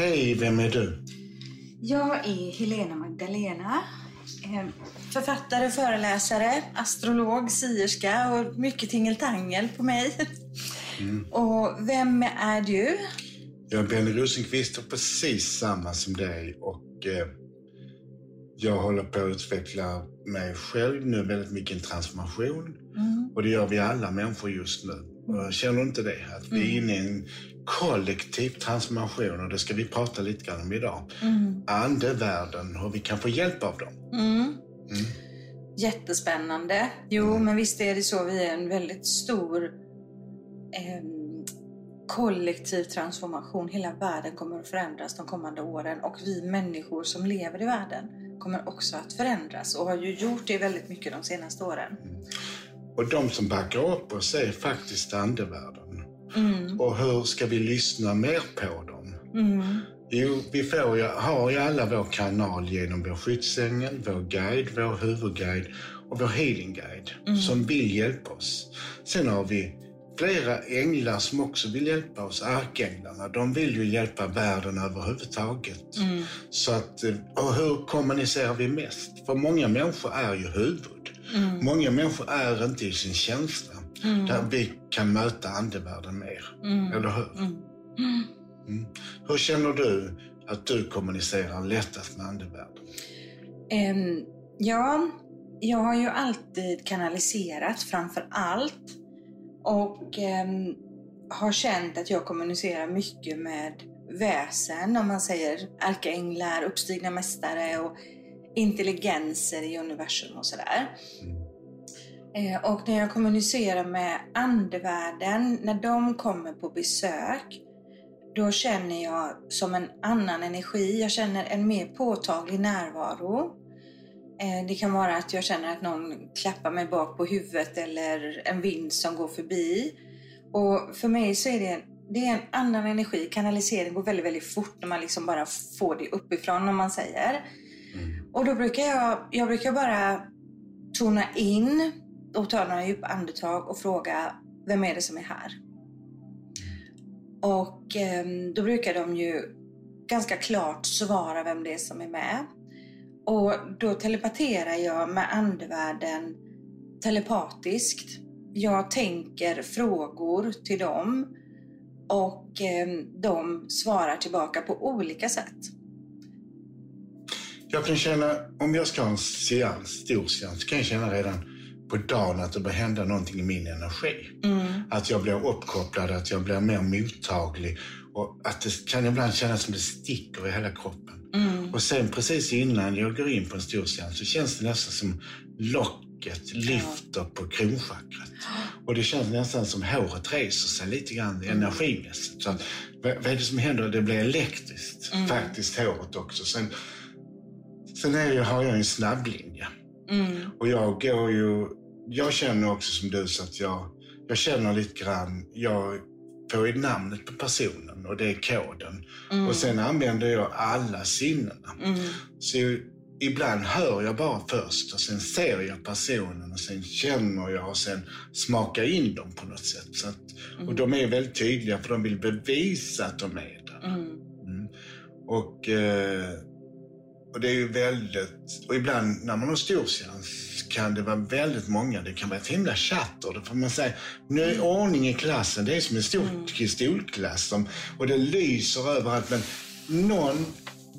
Hej, vem är du? Jag är Helena Magdalena. eh, Författare, föreläsare, astrolog, sierska och mycket tingeltangel på mig. Och vem är du? Jag är Benny Rosenqvist och precis samma som dig och eh, jag håller på att utveckla mig själv nu väldigt mycket en transformation och det gör vi alla människor just nu. Känner inte det? Att vi är inne i en kollektiv transformation och det ska vi prata lite grann om idag. Andevärlden, hur vi kan få hjälp av dem. Mm. Jättespännande. Jo, men visst är det så. Vi är en väldigt stor ehm, kollektiv transformation. Hela världen kommer att förändras de kommande åren och vi människor som lever i världen kommer också att förändras och har ju gjort det väldigt mycket de senaste åren. Och de som backar upp oss är faktiskt andevärlden. Och hur ska vi lyssna mer på dem? Jo, vi får ju, har ju alla vår kanal genom vår skyddsängel, vår guide, vår huvudguide och vår healingguide som vill hjälpa oss. Sen har vi flera änglar som också vill hjälpa oss, ärkeänglarna. De vill ju hjälpa världen överhuvudtaget. Så att, eh, och hur kommunicerar vi mest? För många människor är ju huvud. Många människor är inte i sin känsla. Där vi kan möta andevärlden mer. Eller hur? Mm. Hur känner du att du kommunicerar lättast med andevärlden? Ehm, ja, jag har ju alltid kanaliserat framför allt och ehm, har känt att jag kommunicerar mycket med väsen, om man säger ärkeänglar, uppstigna mästare och intelligenser i universum och sådär. Eh, och när jag kommunicerar med andevärlden, när de kommer på besök, då känner jag som en annan energi. Jag känner en mer påtaglig närvaro. Eh, Det kan vara att jag känner att någon klappar mig bak på huvudet eller en vind som går förbi. Och för mig så är det, det är en annan energi. Kanalisering går väldigt, väldigt fort när man liksom bara får det uppifrån om man säger. Och då brukar jag, jag brukar bara tona in och ta några djupa andetag och fråga vem är det som är här? Och eh, då brukar de ju ganska klart svara vem det är som är med. Och då telepaterar jag med andevärlden telepatiskt. Jag tänker frågor till dem och eh, de svarar tillbaka på olika sätt. Jag kan känna, om jag ska ha en seans, stor seans, kan jag känna redan på dagen att det börjar hända någonting i min energi. Att jag blir uppkopplad, att jag blir mer mottaglig och att det kan ibland kännas som det sticker i hela kroppen. Och sen precis innan jag går in på en stor seans så känns det nästan som locket lyfter på kronchakrat. Och det känns nästan som håret reser sig lite grann energimässigt. Så vad, vad är det som händer? Det blir elektriskt faktiskt, håret också. Sen, Sen är jag, har jag en snabblinje. Och jag går ju... Jag känner också som du så att jag, jag känner lite grann... Jag får ju namnet på personen och det är koden. Och sen använder jag alla sinnena. Så ibland hör jag bara först och sen ser jag personen och sen känner jag och sen smakar in dem på något sätt. Så att, Och de är väldigt tydliga för de vill bevisa att de är där. Mm. Och, eh, och det är ju väldigt... Och ibland när man har storseans kan det vara väldigt många. Det kan vara ett himla chatter. Då får man säga, nu är ordning i klassen. Det är som en stor skolklass. Som, och det lyser överallt. Men någon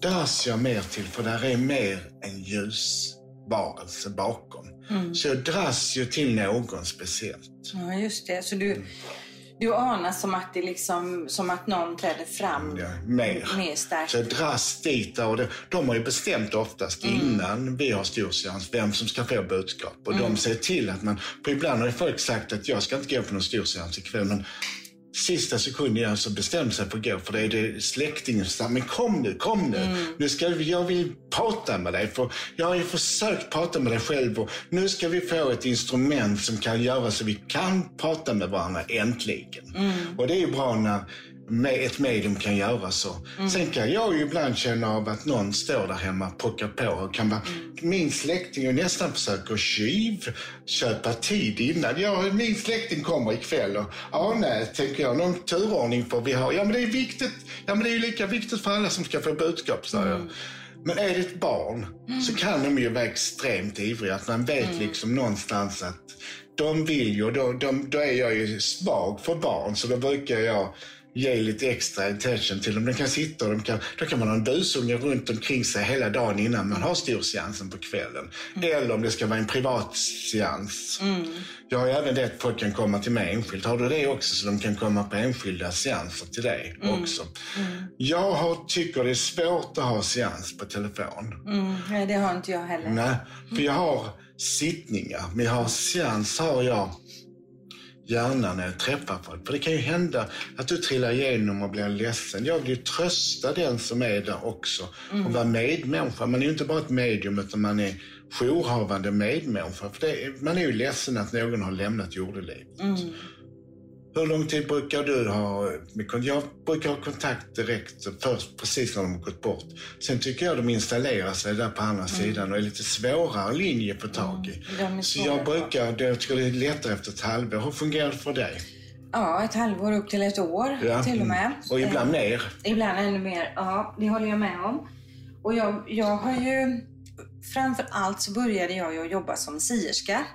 dras jag mer till för där är mer en ljusvarelse bakom. Så jag dras ju till någon speciellt. Ja, just det. Så du, du anar som att det liksom, som att någon träder fram Ja, mer. mer starkt. Så dras dit och det, de har ju bestämt oftast innan vi har storseans vem som ska få budskap. Och de ser till att man, för ibland har folk sagt att jag ska inte gå på någon storseans ikväll, men sista sekunden jag så bestämde sig för att gå, för det är det släktingen som säger, men kom nu, kom nu. nu ska vi, jag vill prata med dig, för jag har ju försökt prata med dig själv och nu ska vi få ett instrument som kan göra så vi kan prata med varandra äntligen. Och det är ju bra när ett medium kan göra så. Mm. Sen kan jag ju ibland känna av att någon står där hemma och pockar på och kan bara, mm. min släkting och nästan försöker köpa tid innan. Ja, min släkting kommer ikväll och ja, nej, tänker jag, någon turordning får vi ha. Ja, men det är viktigt. Ja, men det är ju lika viktigt för alla som ska få budskap, säger jag. Mm. Men är det ett barn mm. så kan de ju vara extremt ivriga. Att man vet mm. liksom någonstans att de vill ju, då, de, då är jag ju svag för barn. Så då brukar jag ge lite extra attention till dem. De kan sitta och de kan, då kan man ha en busunge runt omkring sig hela dagen innan man har storseansen på kvällen. Mm. Eller om det ska vara en privat seans. Mm. Jag har ju även det att folk kan komma till mig enskilt. Har du det också så de kan komma på enskilda seanser till dig mm. också? Mm. Jag har, tycker det är svårt att ha seans på telefon. Mm. Nej, det har inte jag heller. Nej, för jag har sittningar. Men jag har seans har jag gärna när jag träffar folk. För det kan ju hända att du trillar igenom och blir ledsen. Jag vill ju trösta den som är där också mm. och vara medmänniska. Man är ju inte bara ett medium utan man är jourhavande medmänniska. För är, man är ju ledsen att någon har lämnat jordelivet. Mm. Hur lång tid brukar du ha Jag brukar ha kontakt direkt först precis när de har gått bort. Sen tycker jag de installerar sig där på andra mm. sidan och är lite svårare linje få tag i. Mm, så jag brukar, jag skulle leta efter ett halvår. Hur fungerar det för dig? Ja, ett halvår upp till ett år ja. till och med. Och ibland eh, mer. Ibland ännu mer. Ja, det håller jag med om. Och jag, jag har ju... Framför allt så började jag ju jobba som sierska.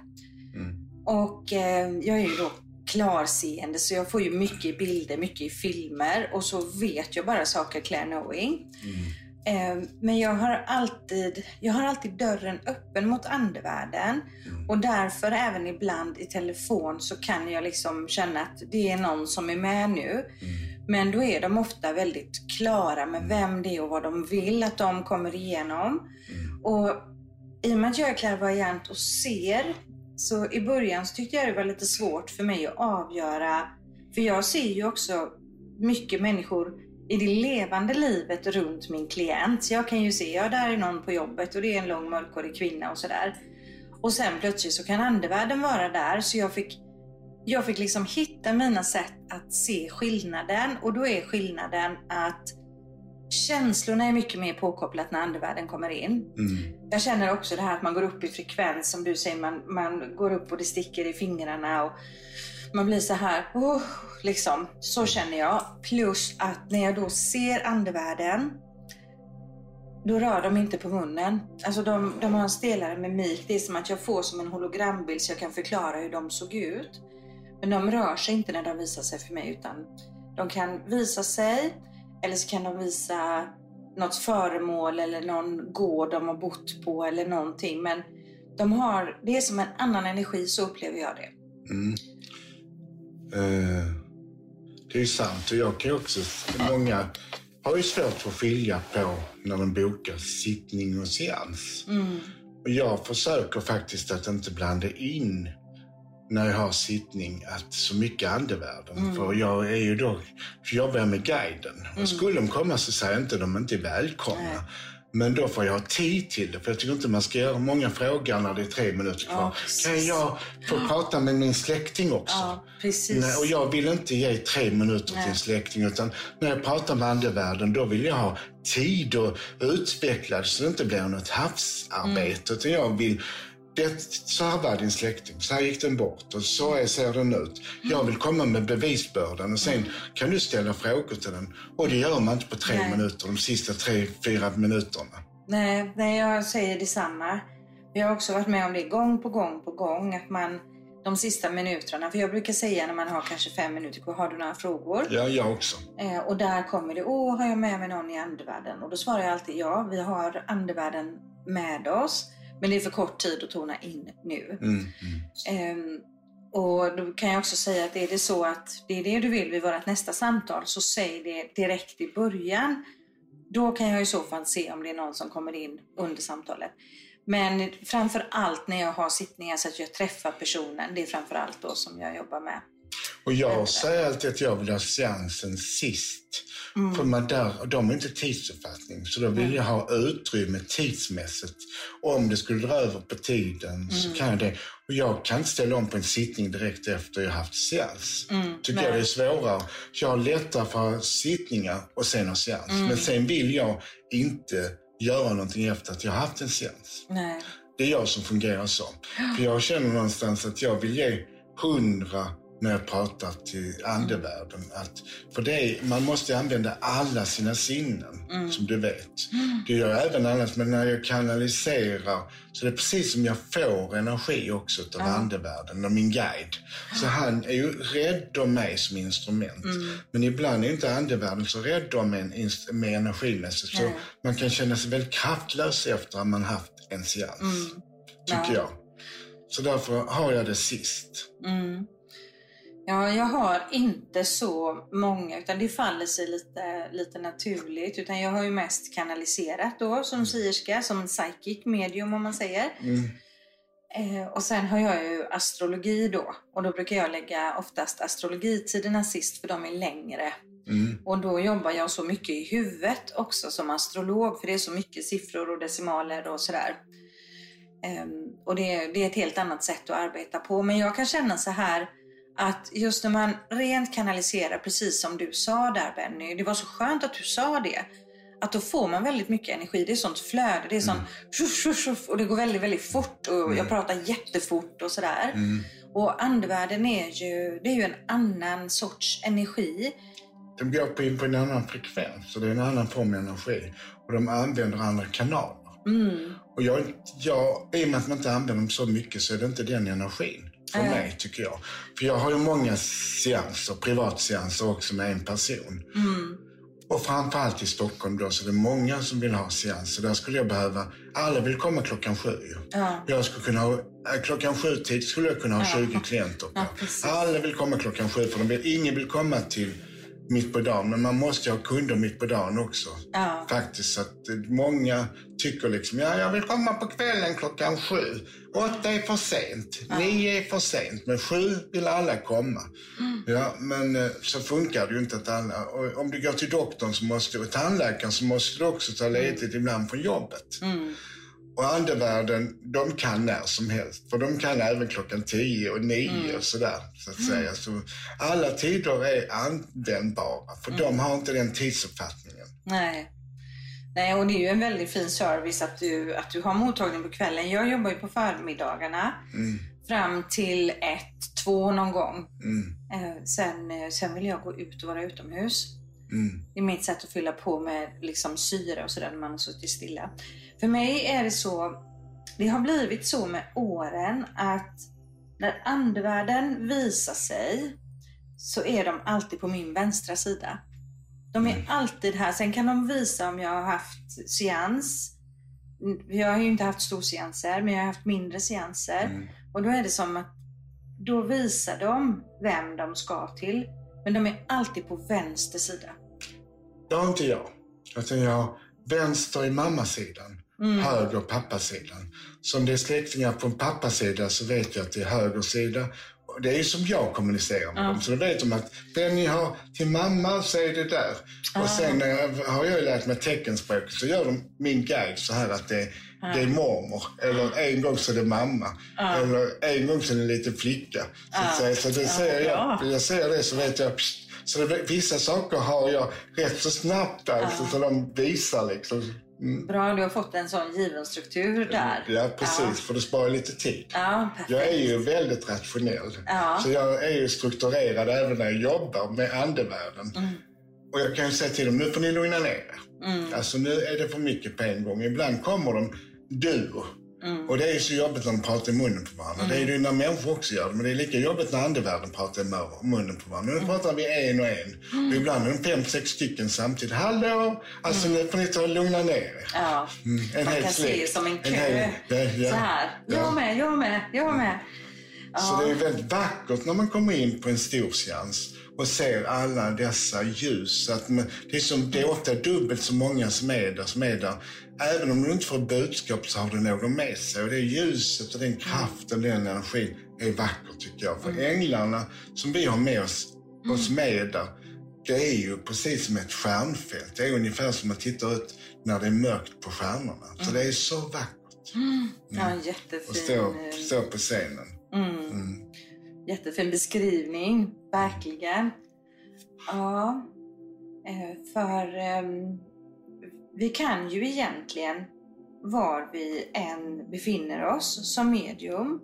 Mm. Och eh, jag är ju då klarseende så jag får ju mycket bilder, mycket i filmer och så vet jag bara saker clear knowing. Mm. Eh, men jag har, alltid, jag har alltid dörren öppen mot andevärlden mm. och därför även ibland i telefon så kan jag liksom känna att det är någon som är med nu. Mm. Men då är de ofta väldigt klara med mm. vem det är och vad de vill att de kommer igenom. Mm. Och i och med att jag är klärvoajant och ser så i början så tyckte jag det var lite svårt för mig att avgöra, för jag ser ju också mycket människor i det levande livet runt min klient. Så jag kan ju se, ja där är någon på jobbet och det är en lång mörkhårig kvinna och sådär. Och sen plötsligt så kan andevärlden vara där så jag fick, jag fick liksom hitta mina sätt att se skillnaden och då är skillnaden att Känslorna är mycket mer påkopplat när andevärlden kommer in. Mm. Jag känner också det här att man går upp i frekvens, som du säger, man, man går upp och det sticker i fingrarna och man blir så här, oh, liksom. Så känner jag. Plus att när jag då ser andevärlden, då rör de inte på munnen. Alltså de, de har en stelare mimik. Det är som att jag får som en hologrambild så jag kan förklara hur de såg ut. Men de rör sig inte när de visar sig för mig utan de kan visa sig eller så kan de visa något föremål eller någon gård de har bott på eller någonting. Men de har, det är som en annan energi, så upplever jag det. Mm. Eh, det är sant och jag kan också, många har ju svårt att skilja på när de bokar sittning och seans. Mm. Och jag försöker faktiskt att inte blanda in när jag har sittning att så mycket andevärlden. Mm. För jag är ju då, för jag jobbar med guiden. Mm. Och skulle de komma så säger jag inte att de inte är välkomna. Nej. Men då får jag ha tid till det. För jag tycker inte man ska göra många frågor när det är tre minuter kvar. Ja, kan jag få prata med min släkting också? Ja, precis. Nej, och jag vill inte ge tre minuter Nej. till en släkting. Utan när jag pratar med andevärlden, då vill jag ha tid och utvecklad så det inte blir något havsarbete. Mm. Utan jag vill det, så här var din släkting, så här gick den bort och så är, ser den ut. Jag vill komma med bevisbördan och sen kan du ställa frågor till den. Och det gör man inte på tre nej. minuter, de sista tre, fyra minuterna. Nej, nej, jag säger detsamma. Jag har också varit med om det gång på gång på gång, att man de sista minuterna, för jag brukar säga när man har kanske fem minuter kvar, har du några frågor? Ja, jag också. Eh, och där kommer det, åh, har jag med mig någon i andevärlden? Och då svarar jag alltid ja, vi har andevärlden med oss. Men det är för kort tid att tona in nu. Mm, mm. Och då kan jag också säga att är det så att det är det du vill vid vårt nästa samtal så säg det direkt i början. Då kan jag i så fall se om det är någon som kommer in under samtalet. Men framför allt när jag har sittningar så att jag träffar personen, det är framför allt då som jag jobbar med. Och jag säger alltid att jag vill ha seansen sist. För man där, de är inte tidsuppfattning, så då vill jag ha utrymme tidsmässigt. Om det skulle dra över på tiden så kan jag det. Och jag kan inte ställa om på en sittning direkt efter jag haft seans. Tycker jag det är svårare. Jag har lättare för sittningar och sen ha seans. Men sen vill jag inte göra någonting efter att jag har haft en seans. Nej. Det är jag som fungerar så. För jag känner någonstans att jag vill ge hundra när jag pratar till andevärlden. Att, för det man måste använda alla sina sinnen, som du vet. Det gör jag även annars, men när jag kanaliserar så det är precis som jag får energi också av andevärlden och min guide. Så han är ju rädd om mig som instrument. Men ibland är inte andevärlden så rädd om en med energimässigt. Så man kan känna sig väldigt kraftlös efter att man haft en seans. Tycker Ja. jag. Så därför har jag det sist. Mm. Ja, jag har inte så många, utan det faller sig lite, lite naturligt. Utan jag har ju mest kanaliserat då som sierska, som psychic medium om man säger. Mm. Eh, och sen har jag ju astrologi då. Och då brukar jag lägga oftast astrologitiderna sist för de är längre. Mm. Och då jobbar jag så mycket i huvudet också som astrolog för det är så mycket siffror och decimaler och sådär. Ehm, och det, det är ett helt annat sätt att arbeta på. Men jag kan känna så här att just när man rent kanaliserar, precis som du sa där Benny, det var så skönt att du sa det. Att då får man väldigt mycket energi. Det är sånt flöde. Det är sånt tjuff, och det går väldigt, väldigt fort. Och jag pratar jättefort och sådär. Och andevärlden är ju, det är ju en annan sorts energi. De går på in på en annan frekvens, så det är en annan form av energi. Och de använder andra kanaler. Mm. Och jag, jag, i och med att man inte använder dem så mycket så är det inte den energin för Nej. mig, tycker jag. För jag har ju många seanser, privatseanser också med en person. Mm. Och framförallt i Stockholm då, så det är många som vill ha seanser. Där skulle jag behöva, alla vill komma klockan sju ju. Ja. Jag skulle kunna ha, äh, klockan sju tid skulle jag kunna ha 20 klienter på. Ja. Alla vill komma klockan sju för de vill, ingen vill komma till mitt på dagen. Men man måste ju ha kunder mitt på dagen också. Ja. Faktiskt. Så att eh, många tycker liksom, ja jag vill komma på kvällen klockan sju. Åtta är för sent. Nio är för sent. Men sju vill alla komma. Mm. Ja, men eh, så funkar det ju inte att alla... Och om du går till doktorn så måste, och tandläkaren så måste du också ta ledigt ibland från jobbet. Mm. Och andevärlden, de kan när som helst. För de kan även klockan 10 och 9 Mm. och sådär. Så att säga. Så alla tider är användbara. För Mm. de har inte den tidsuppfattningen. Nej. Nej, och det är ju en väldigt fin service att du, att du har mottagning på kvällen. Jag jobbar ju på förmiddagarna Mm. fram till ett, två någon gång. Mm. Eh, sen, eh, sen vill jag gå ut och vara utomhus. Mm. Det är mitt sätt att fylla på med liksom syre och sådär när man har suttit stilla. För mig är det så, det har blivit så med åren att när andevärlden visar sig så är de alltid på min vänstra sida. De är Mm. alltid här. Sen kan de visa om jag har haft seans. Jag har ju inte haft storseanser, men jag har haft mindre seanser. Mm. Och då är det som att då visar de vem de ska till. Men de är alltid på vänster sida. Det har inte jag. Utan jag har vänster i mammasidan, Mm. höger pappasidan. Så om det är släktingar på en pappasida så vet jag att det är höger sida. Och det är som jag kommunicerar med Ja. dem. Så då vet de att Benny har till mamma så är det där. Ah. Och sen eh, har jag lärt mig teckenspråk så gör de min guide så här att det, det är mormor. Eller en gång så är det mamma. Eller en gång så är det en liten flicka. Så, Ja. säga. så det ser jag, jag ser det så vet jag pst, så det, vissa saker har jag rätt så snabbt alltså, så de visar liksom. Mm. Bra, du har fått en sån given struktur där. Ja, precis. För det sparar lite tid. Ja. Jag är ju väldigt rationell. Ja. Så jag är ju strukturerad även när jag jobbar med andevärlden. Mm. Och jag kan ju säga till dem, nu får ni lugna ner er. Mm. Alltså nu är det för mycket på en gång. Ibland kommer de duo. Mm. Och det är så jobbigt när de pratar i munnen på varandra. Det är det ju när människor också gör det. Men det är lika jobbigt när andevärlden pratar i munnen på varandra. Nu Mm. pratar vi en och en. Och ibland är de fem, sex stycken samtidigt. Hallå! Alltså nu får ni ta och lugna ner er. Ja. Mm, en Man kan se som en kö. hel- ja, ja. Så här. Jag Ja. med, jag med, jag med. Så det är väldigt vackert när man kommer in på en storseans och ser alla dessa ljus. Att man, det, är som, det är ofta dubbelt så många som är där, som är där. Även om du inte får budskap så har du någon med sig. Och det ljuset och den kraften, den energin är vacker tycker jag. För änglarna som vi har med oss, oss med där, det är ju precis som ett stjärnfält. Det är ungefär som att titta ut när det är mörkt på stjärnorna. Så det är så vackert. Mm. Ja, jättefin. Och stå, stå på scenen. Mm. Mm. Jättefin beskrivning, verkligen. Ja, eh, för ehm, vi kan ju egentligen var vi än befinner oss som medium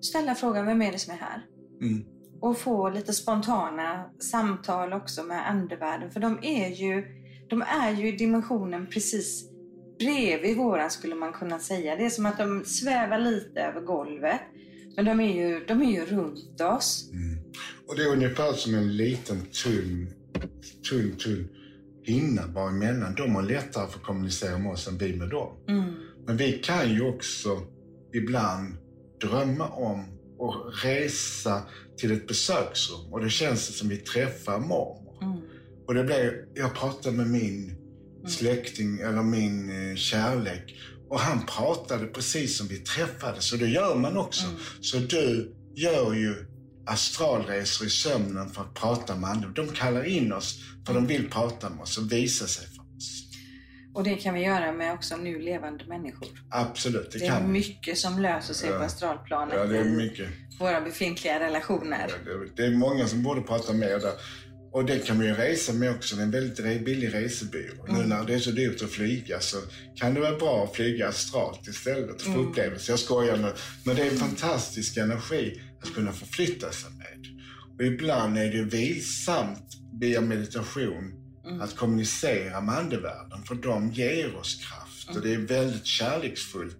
ställa frågan vem är det som är här? Mm. Och få lite spontana samtal också med andevärlden för de är ju, de är ju i dimensionen precis bredvid våran skulle man kunna säga. Det är som att de svävar lite över golvet. Men de är ju, de är ju runt oss. Mm. Och det är ungefär som en liten tunn, tunn, tunn hinna bara emellan. De har lättare för att kommunicera med oss än vi med dem. Mm. Men vi kan ju också ibland drömma om och resa till ett besöksrum och det känns som vi träffar mormor. Mm. Och det blev, jag pratade med min släkting eller min eh, kärlek och han pratade precis som vi träffades och det gör man också. Mm. Så du gör ju astralresor i sömnen för att prata med andra. De kallar in oss för de vill prata med oss och visa sig för oss. Och det kan vi göra med också nu levande människor. Absolut, det, Det är kan vi. mycket som löser sig Ja. på astralplanet Ja, det är i mycket. våra befintliga relationer. Ja, det- Det är många som borde prata mer där. Och det kan man ju resa med också. Det är en väldigt billig resebyrå. Nu när det är så dyrt att flyga så kan det vara bra att flyga astralt istället och få upplevelser. Jag skojar nu. Men det är en fantastisk energi att kunna förflytta sig med. Och ibland är det vilsamt via meditation att kommunicera med andevärlden för de ger oss kraft. Och det är väldigt kärleksfullt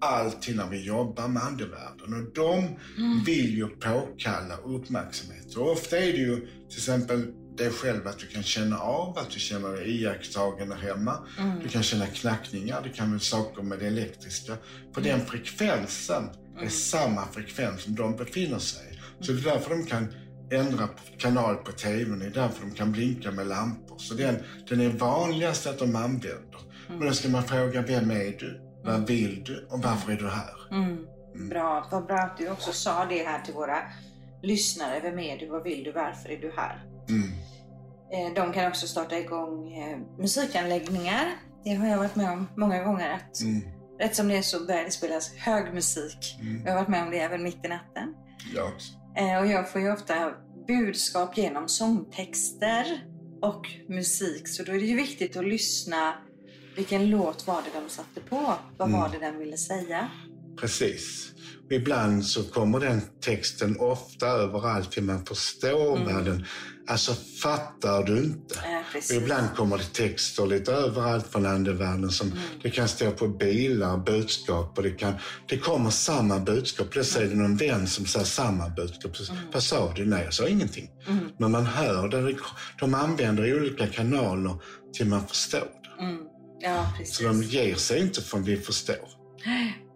alltid när vi jobbar med andevärlden. Och de vill ju påkalla uppmärksamhet. Och ofta är det ju till exempel det själv att du kan känna av att du känner dig iakttagen hemma. Du kan känna knackningar, det kan vara saker med det elektriska. För den frekvensen är samma frekvens som de befinner sig. Så det är därför de kan ändra kanal på TVn, det är därför de kan blinka med lampor. Så den, den är vanligast att de använder. Men då ska man fråga, vem är du? Vad vill du? Och varför är du här? Mm. Bra. Vad bra att du också sa det här till våra lyssnare. Vem är du? Vad vill du? Varför är du här? Mm. Eh, De kan också starta igång eh, musikanläggningar. Det har jag varit med om många gånger. Att Mm. Rätt som det är så börjar det spelas hög musik. Mm. Jag har varit med om det även mitt i natten. Jag också. Eh, Och jag får ju ofta budskap genom sångtexter och musik. Så då är det ju viktigt att lyssna. Vilken låt var det de satte på? Vad var det den ville säga? Precis. Ibland så kommer den texten ofta överallt till man förstår vad den... Alltså fattar du inte? Precis. ibland kommer det texter lite överallt från andevärlden som det kan stå på bilar, budskap och det kan... Det kommer samma budskap. Plötsligt är det någon vän som säger samma budskap. Så, Vad sa du? Nej, jag sa ingenting. Men man hör det, de använder olika kanaler till man förstår det. Mm. Ja. Så de ger sig inte förrän vi förstår.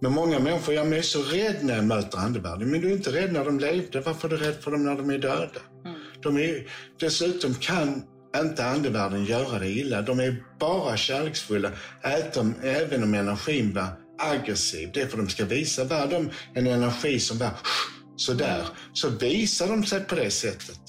Men många människor, jag är så rädd när jag möter andevärlden. Men du är inte rädd när de levde. Varför är du rädd för dem när de är döda? De är, dessutom kan inte andevärlden göra det illa. De är bara kärleksfulla, även, även om energin var aggressiv. Det är för att de ska visa de, en energi som var sådär. Så visar de sig på det sättet.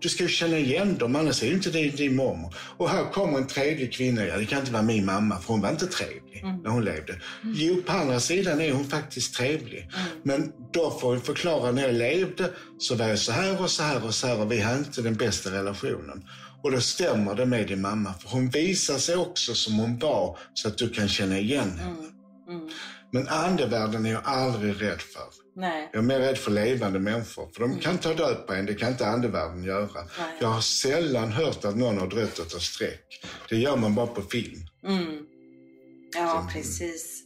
Du ska ju känna igen dem, annars är ju inte det din mormor. Och här kommer en tredje kvinna. Ja, det kan inte vara min mamma, för hon var inte trevlig när hon levde. Jo, på andra sidan är hon faktiskt trevlig. Men då får vi förklara, när jag levde så var jag så här och så här och så här och vi hade inte den bästa relationen. Och då stämmer det med din mamma, för hon visar sig också som hon var så att du kan känna igen henne. Mm. Men andevärlden är jag aldrig rädd för. Nej. Jag är mer rädd för levande människor. För de kan ta död på en, det kan inte andevärlden göra. Nej. Jag har sällan hört att någon har drött av streck. Det gör man bara på film. Mm. Ja, precis.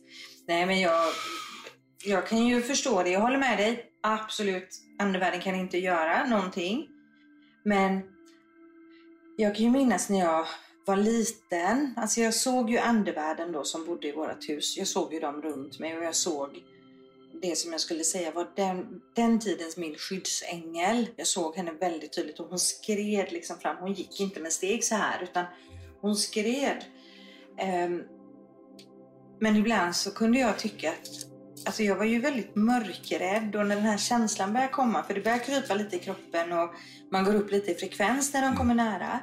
Nej, men jag, jag kan ju förstå det. Jag håller med dig. Absolut, andevärlden kan inte göra någonting. Men jag kan ju minnas när jag var liten. Alltså jag såg ju andevärlden då som bodde i vårt hus. Jag såg ju dem runt mig och jag såg det som jag skulle säga var den, den tidens min skyddsängel. Jag såg henne väldigt tydligt och hon skred liksom fram. Hon gick inte med steg så här utan hon skred. Ehm, men ibland så kunde jag tycka att Alltså jag var ju väldigt mörkrädd och när den här känslan börjar komma, för det börjar krypa lite i kroppen och man går upp lite i frekvens när de kommer nära.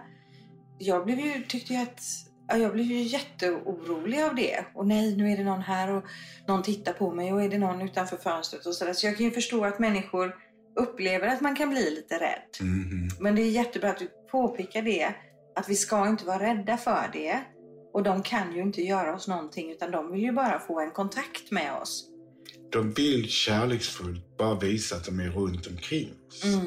Jag blev ju, tyckte ju att, jag blev ju jätteorolig av det. Och nej, nu är det någon här och någon tittar på mig och är det någon utanför fönstret och sådär. Så jag kan ju förstå att människor upplever att man kan bli lite rädd. Mhm. Men det är jättebra att du påpekar det, att vi ska inte vara rädda för det. Och de kan ju inte göra oss någonting utan de vill ju bara få en kontakt med oss. De vill kärleksfullt bara visa att de är runt omkring oss. Mm.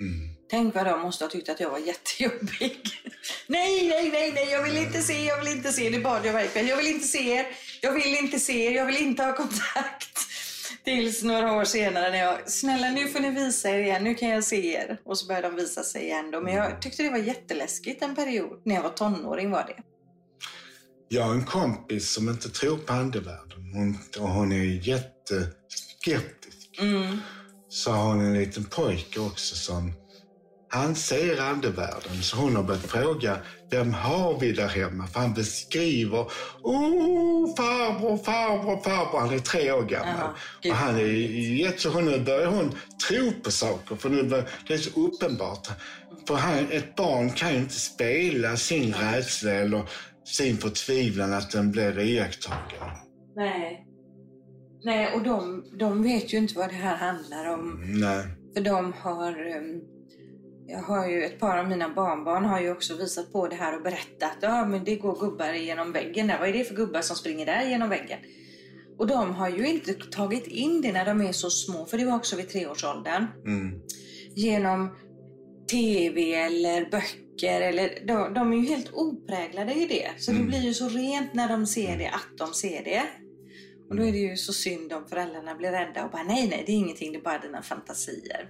Mm. Tänk vad de måste ha tyckt att jag var jättejobbig. nej, nej, nej, nej, jag vill inte se, jag vill inte se. Det bad jag verkligen. Jag vill inte se er, jag vill inte se er, jag vill inte ha kontakt. Tills några år senare när jag, snälla nu får ni visa er igen, nu kan jag se er. Och så började de visa sig igen då. Men jag tyckte det var jätteläskigt en period. När jag var tonåring var det. Jag har en kompis som inte tror på andevärlden. Hon, och hon är jätteskeptisk. Mm. Så har hon en liten pojke också som han ser andevärlden. Så hon har börjat fråga, vem har vi där hemma? För han beskriver, oh farbror, farbror, farbror. Han är tre år gammal. Gud. och han är jätte, så nu börjar hon tro på saker. För nu bör, det är så uppenbart. För han, ett barn kan ju inte spela sin rädsla eller sin förtvivlan att den blir iakttagen. Nej. Nej, och de, de vet ju inte vad det här handlar om. Nej. För de har... ehm, Jag har ju ett par av mina barnbarn har ju också visat på det här och berättat. Ja, men det går gubbar genom väggen där. Vad är det för gubbar som springer där genom väggen? Och de har ju inte tagit in det när de är så små, för det var också vid treårsåldern. Mm. Genom TV eller böcker. Eller, de, de är ju helt opräglade i det. Så det Mm. blir ju så rent när de ser det, att de ser det. Och då är det ju så synd om föräldrarna blir rädda och bara nej, nej, det är ingenting, det är bara dina fantasier.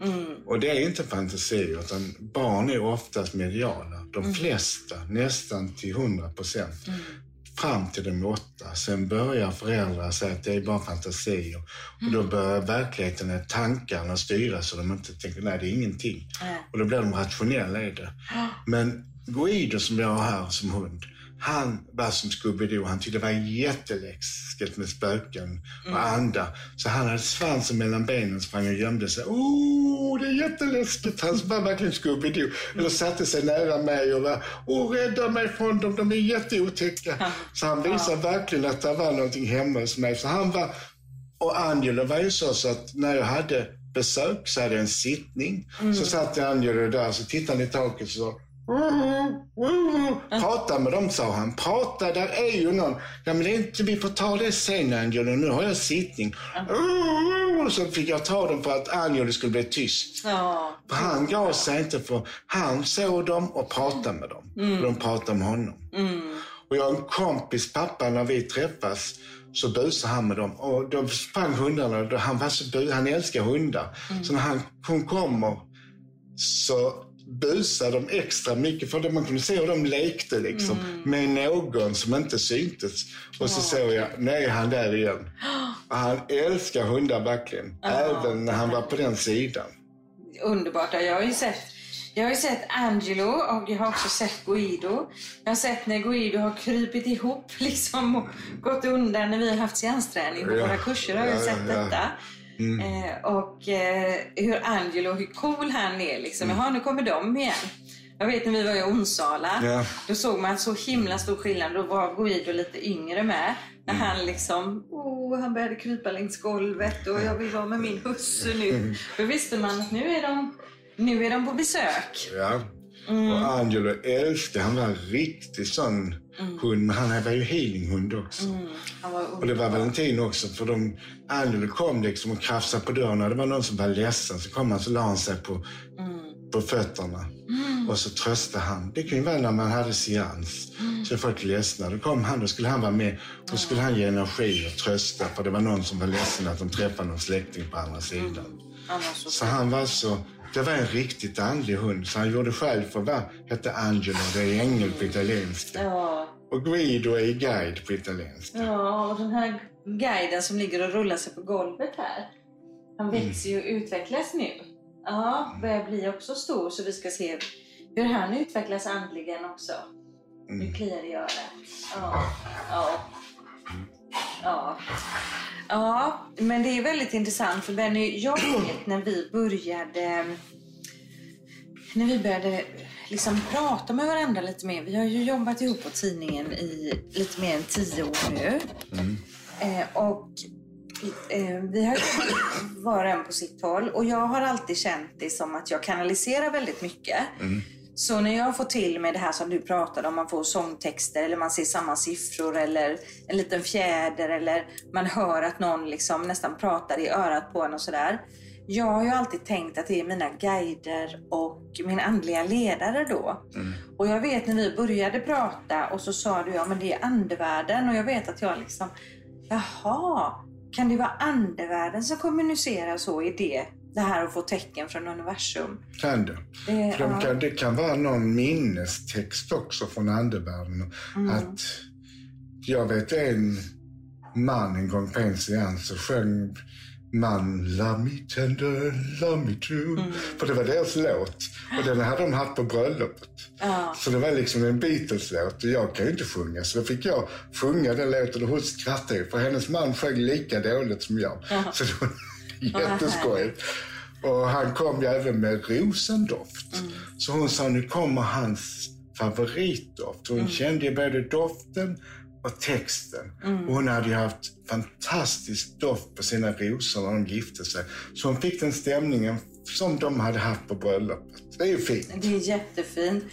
Mm. Och det är inte fantasier, utan barn är oftast mediala. De flesta, nästan till 100 procent. Mm. Fram till de är åtta. Sen börjar föräldrar säga att det är bara fantasier. Och då börjar verkligheten, eh, tankarna styra så de inte tänker nej, det är ingenting. Och då blir de rationella i det. Men Guido som jag har här som hund, han var som Scooby-Doo. Han tyckte det var jätteläskigt med spöken och andar. Så han hade svansen mellan benen, sprang och gömde sig. Oh, det är jätteläskigt. Han var verkligen Scooby-Doo. Eller satte sig nära mig och var, oh, rädda mig från dem, de är jätteotäcka. Så han visade verkligen att det var någonting hemma hos mig. Så han var, och Angelo var ju så, så att när jag hade besök så hade jag en sittning. Så satt Angelo där så tittade han i taket och så Prata med dem, sa han. Prata, där är ju någon. Ja, men det är inte, vi får ta det sen, Angelo. Nu har jag sittning. Och så fick jag ta dem för att Angelo skulle bli tyst. För han gav sig inte för han såg dem och pratade med dem. Och de pratade med honom. Mm. Och jag har en kompis pappa, när vi träffas så busade han med dem. Och då sprang hundarna. Han, var så bu- han älskar hundar. Så när han, hon kommer så busade de extra mycket. För man kunde se hur de lekte liksom, med någon som inte syntes. Och så såg jag, nej han där igen. Och han älskar hundar verkligen. Även när han var på den sidan. Underbart. Jag har ju sett jag har sett Angelo och jag har också sett Guido. Jag har sett när Guido har krypit ihop liksom och gått undan när vi har haft seansträning på Ja. våra kurser. Har jag Ja, sett ja, ja. Detta. Eh, och eh, hur Angelo, hur cool han är liksom. Jaha, nu kommer de igen. Jag vet när vi var i Onsala, Ja. då såg man så himla stor skillnad. Då var Guido lite yngre med. När han liksom, oh, han började krypa längs golvet och jag vill vara med min husse nu. Då visste man att nu är de, nu är de på besök. Ja. Och Angelo älskade, han var en riktig sån hund. Men han var ju healinghund också. Mm, Och det var Valentin också, för de, Angelo kom liksom och krafsade på dörren och det var någon som var ledsen. Så kom han så la han sig på, på fötterna och så tröstade han. Det kan ju vara när man hade seans. Så är folk ledsna. Då kom han, då skulle han vara med och så skulle han ge energi och trösta. För det var någon som var ledsen att de träffade någon släkting på andra sidan. Så Så han var så... Det var en riktigt andlig hund. Så han gjorde själv för vad hette Angelo. Det är ängel på italienska. Ja, Och Guido är guide på italienska. ja, och den här guiden som ligger och rullar sig på golvet här. Han växer ju och utvecklas nu. Ja, börjar bli också stor så vi ska se hur han utvecklas andligen också. Nu kliar det i örat. Ja, ja. Ja. ja, men det är väldigt intressant för Benny, jag vet när vi började när vi började liksom prata med varandra lite mer. Vi har ju jobbat ihop på tidningen i lite mer än tio år nu. Mm. Eh, och eh, vi har var och en på sitt håll. Och jag har alltid känt det som att jag kanaliserar väldigt mycket. Mm. Så när jag får till med det här som du pratade om, man får sångtexter eller man ser samma siffror eller en liten fjäder eller man hör att någon liksom nästan pratar i örat på en och sådär. Jag har ju alltid tänkt att det är mina guider och min andliga ledare då. Mm. Och jag vet när vi började prata och så sa du ja men det är andevärlden och jag vet att jag liksom, jaha, kan det vara andevärlden som kommunicerar så i det? Det här att få tecken från universum. Kan det. Det, För de kan, det kan vara någon minnestext också från andevärlden. Mm. Att jag vet en man en gång på en seans så sjöng man, love me tender, love me true. Mm. För det var deras låt. Och den hade de haft på bröllopet. Ja. Så det var liksom en Beatles-låt och jag kan ju inte sjunga. Så då fick jag sjunga den låten och hon skrattade för hennes man sjöng lika dåligt som jag. Ja. Så var jätteskojigt. Och han kom ju även med rosendoft. Mm. Så hon sa, nu kommer hans favoritdoft. Hon mm. kände ju både doften och texten. Mm. Och hon hade ju haft fantastisk doft på sina rosor när de gifte sig. Så hon fick den stämningen som de hade haft på bröllopet. Det är ju fint. Det är jättefint.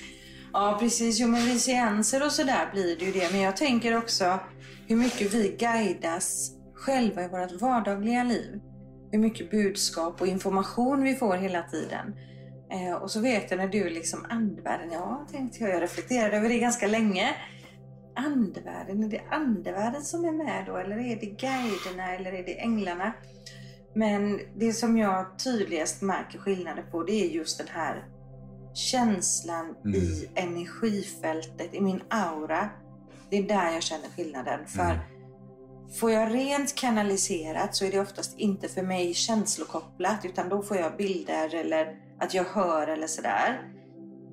Ja, precis. Jo, men vid seanser och sådär blir det ju det. Men jag tänker också hur mycket vi guidas själva i vårt vardagliga liv. Hur mycket budskap och information vi får hela tiden. Eh, och så vet jag när du liksom andvärlden, ja tänkte jag, jag reflekterade över det ganska länge andevärlden? Är det andevärlden som är med då? Eller är det guiderna? Eller är det änglarna? Men det som jag tydligast märker skillnaden på det är just den här känslan mm. i energifältet, i min aura. Det är där jag känner skillnaden. För mm. Får jag rent kanaliserat så är det oftast inte för mig känslokopplat utan då får jag bilder eller att jag hör eller sådär.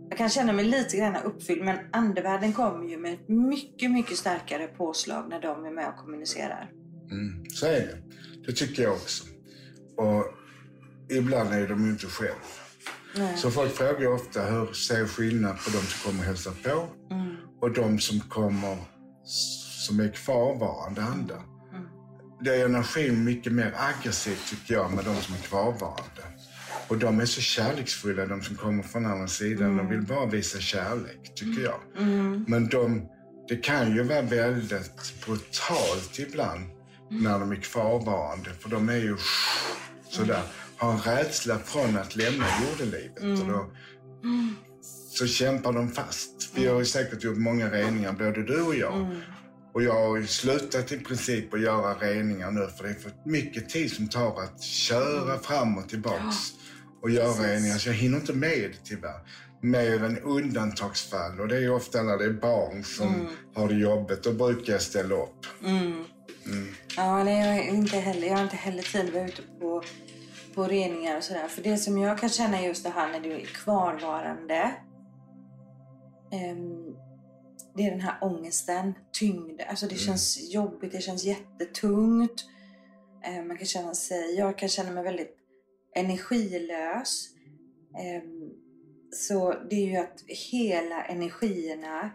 Jag kan känna mig lite grann uppfylld men andevärlden kommer ju med ett mycket, mycket starkare påslag när de är med och kommunicerar. Mm, så är det. Det tycker jag också. Och ibland är de ju inte själv. Nej. Så folk frågar ofta hur ser skillnad på de som kommer och hälsar på mm. och de som kommer som är kvarvarande andar. Mm. Det är energin mycket mer aggressiv tycker jag med de som är kvarvarande. Och de är så kärleksfulla, de som kommer från andra sidan. Mm. De vill bara visa kärlek, tycker jag. Mm. Men de, det kan ju vara väldigt brutalt ibland mm. när de är kvarvarande. För de är ju sådär, har en rädsla från att lämna jordelivet. Och då, mm. så kämpar de fast. Vi har ju säkert gjort många reningar, både du och jag. Mm. Och jag har ju slutat i princip att göra reningar nu för det är för mycket tid som tar att köra fram och tillbaks och göra reningar. Så jag hinner inte med tyvärr. Mer än undantagsfall. Och det är ofta när det är barn som mm. har det jobbigt. Då brukar jag ställa upp. Mm. Mm. Ja, nej, jag, är inte heller, jag har inte heller tid att vara ute på, på reningar och sådär. För det som jag kan känna just det här när du är kvarvarande. Um, det är den här ångesten, tyngd. Alltså det mm. känns jobbigt, det känns jättetungt. Uh, man kan känna sig, jag kan känna mig väldigt energilös. Ehm, så det är ju att hela energierna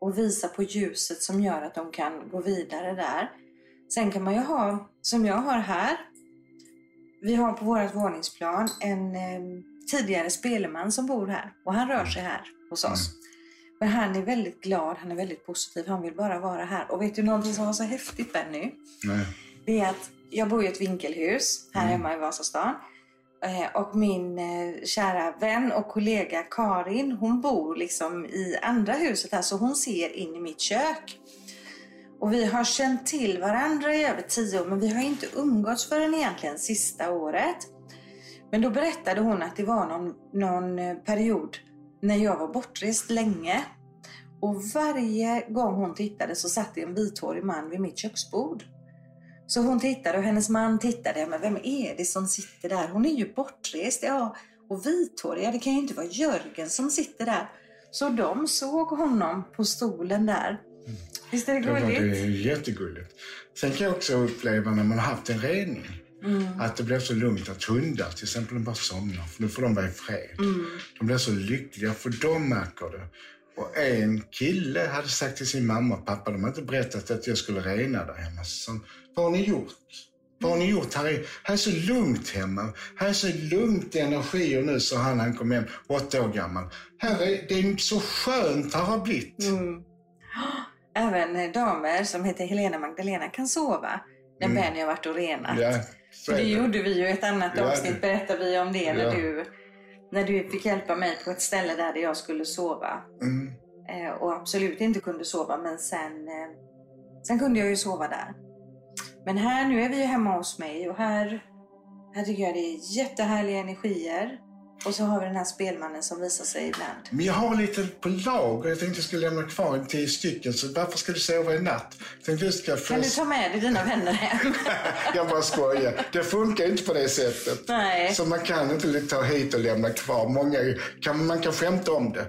och visa på ljuset som gör att de kan gå vidare där. Sen kan man ju ha, som jag har här, vi har på vårt våningsplan en eh, tidigare spelman som bor här och han rör sig här hos oss. Men han är väldigt glad, han är väldigt positiv, han vill bara vara här. Och vet du någonting som var så häftigt Benny? Nej. Det är att jag bor i ett vinkelhus här mm. hemma i Vasastan. Eh, och min eh, kära vän och kollega Karin, hon bor liksom i andra huset här så hon ser in i mitt kök. Och vi har känt till varandra i över tio år men vi har inte umgåtts förrän egentligen sista året. Men då berättade hon att det var någon, någon eh, period när jag var bortrest länge. Och varje gång hon tittade så satt det en vithårig man vid mitt köksbord. Så hon tittade och hennes man tittade. Men vem är det som sitter där? Hon är ju bortrest. Ja, och vithårig. Ja, det kan ju inte vara Jörgen som sitter där. Så de såg honom på stolen där. Visst är det var, det gulligt? är jättegulligt. Sen kan jag också uppleva när man har haft en rening. Mm. Att det blir så lugnt att hundar till exempel bara somnar. För nu får de vara i fred. Mm. De blir så lyckliga för de märker det. Och en kille hade sagt till sin mamma och pappa, de har inte berättat att jag skulle rena där hemma. Så, vad har ni gjort? Vad har ni gjort? Här är, här är så lugnt hemma. Här är så lugnt energier nu, sa han. Han kom hem, åtta år gammal. Här är, det är så skönt här har blivit. Mm. Även damer som heter Helena Magdalena kan sova när Benny har varit och renat. Mm. Ja, För det gjorde vi ju ett annat Ja, avsnitt, berättade vi om det när, Ja. du, när du fick hjälpa mig på ett ställe där jag skulle sova. Mm. Eh, och absolut inte kunde sova, men sen, eh, sen kunde jag ju sova där. Men här, nu är vi ju hemma hos mig och här, här tycker jag det är jättehärliga energier. Och så har vi den här spelmannen som visar sig ibland. Men jag har lite på lager. Jag tänkte jag skulle lämna kvar en tio stycken. Så varför ska du sova i natt? Jag tänkte jag ska Kan du ta med dig dina vänner hem? jag bara skojar. Det funkar inte på det sättet. Nej. Så man kan inte ta hit och lämna kvar. Många kan, man kan skämta om det.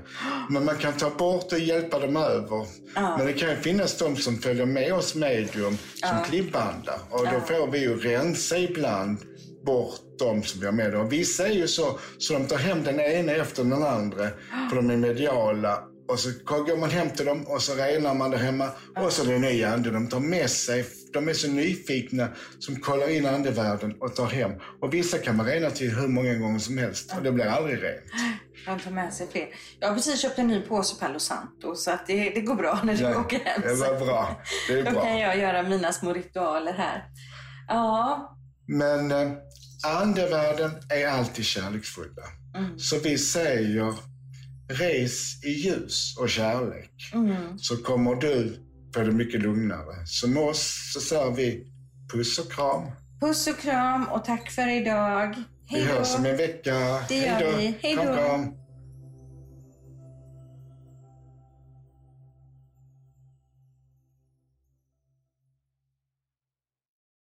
Men man kan ta bort och hjälpa dem över. Ja. Men det kan ju finnas de som följer med oss medium som Ja. klippbandlar. Och då Ja. får vi ju rensa ibland bort de som vi har med. Och vissa är ju så, så de tar hem den ena efter den andra. För de är mediala. Och så går man hem till dem och så renar man det hemma. Och så är det en ny ande. De tar med sig, de är så nyfikna som kollar in andevärlden och tar hem. Och vissa kan man rena till hur många gånger som helst. Och det blir aldrig rent. De tar med sig fler. Jag har precis köpt en ny påse Palo Santo så att det, det går bra när du åker hem. det var bra. Det är Då bra. kan jag göra mina små ritualer här. Ja, Men eh, andevärlden är alltid kärleksfulla. Mm. Så vi säger res i ljus och kärlek. mm. Så kommer du få det mycket lugnare. Så med oss så säger vi puss och kram. puss och kram och tack för idag. Vi Hej hörs om då. en vecka. Det gör Hej då. vi. Hej då.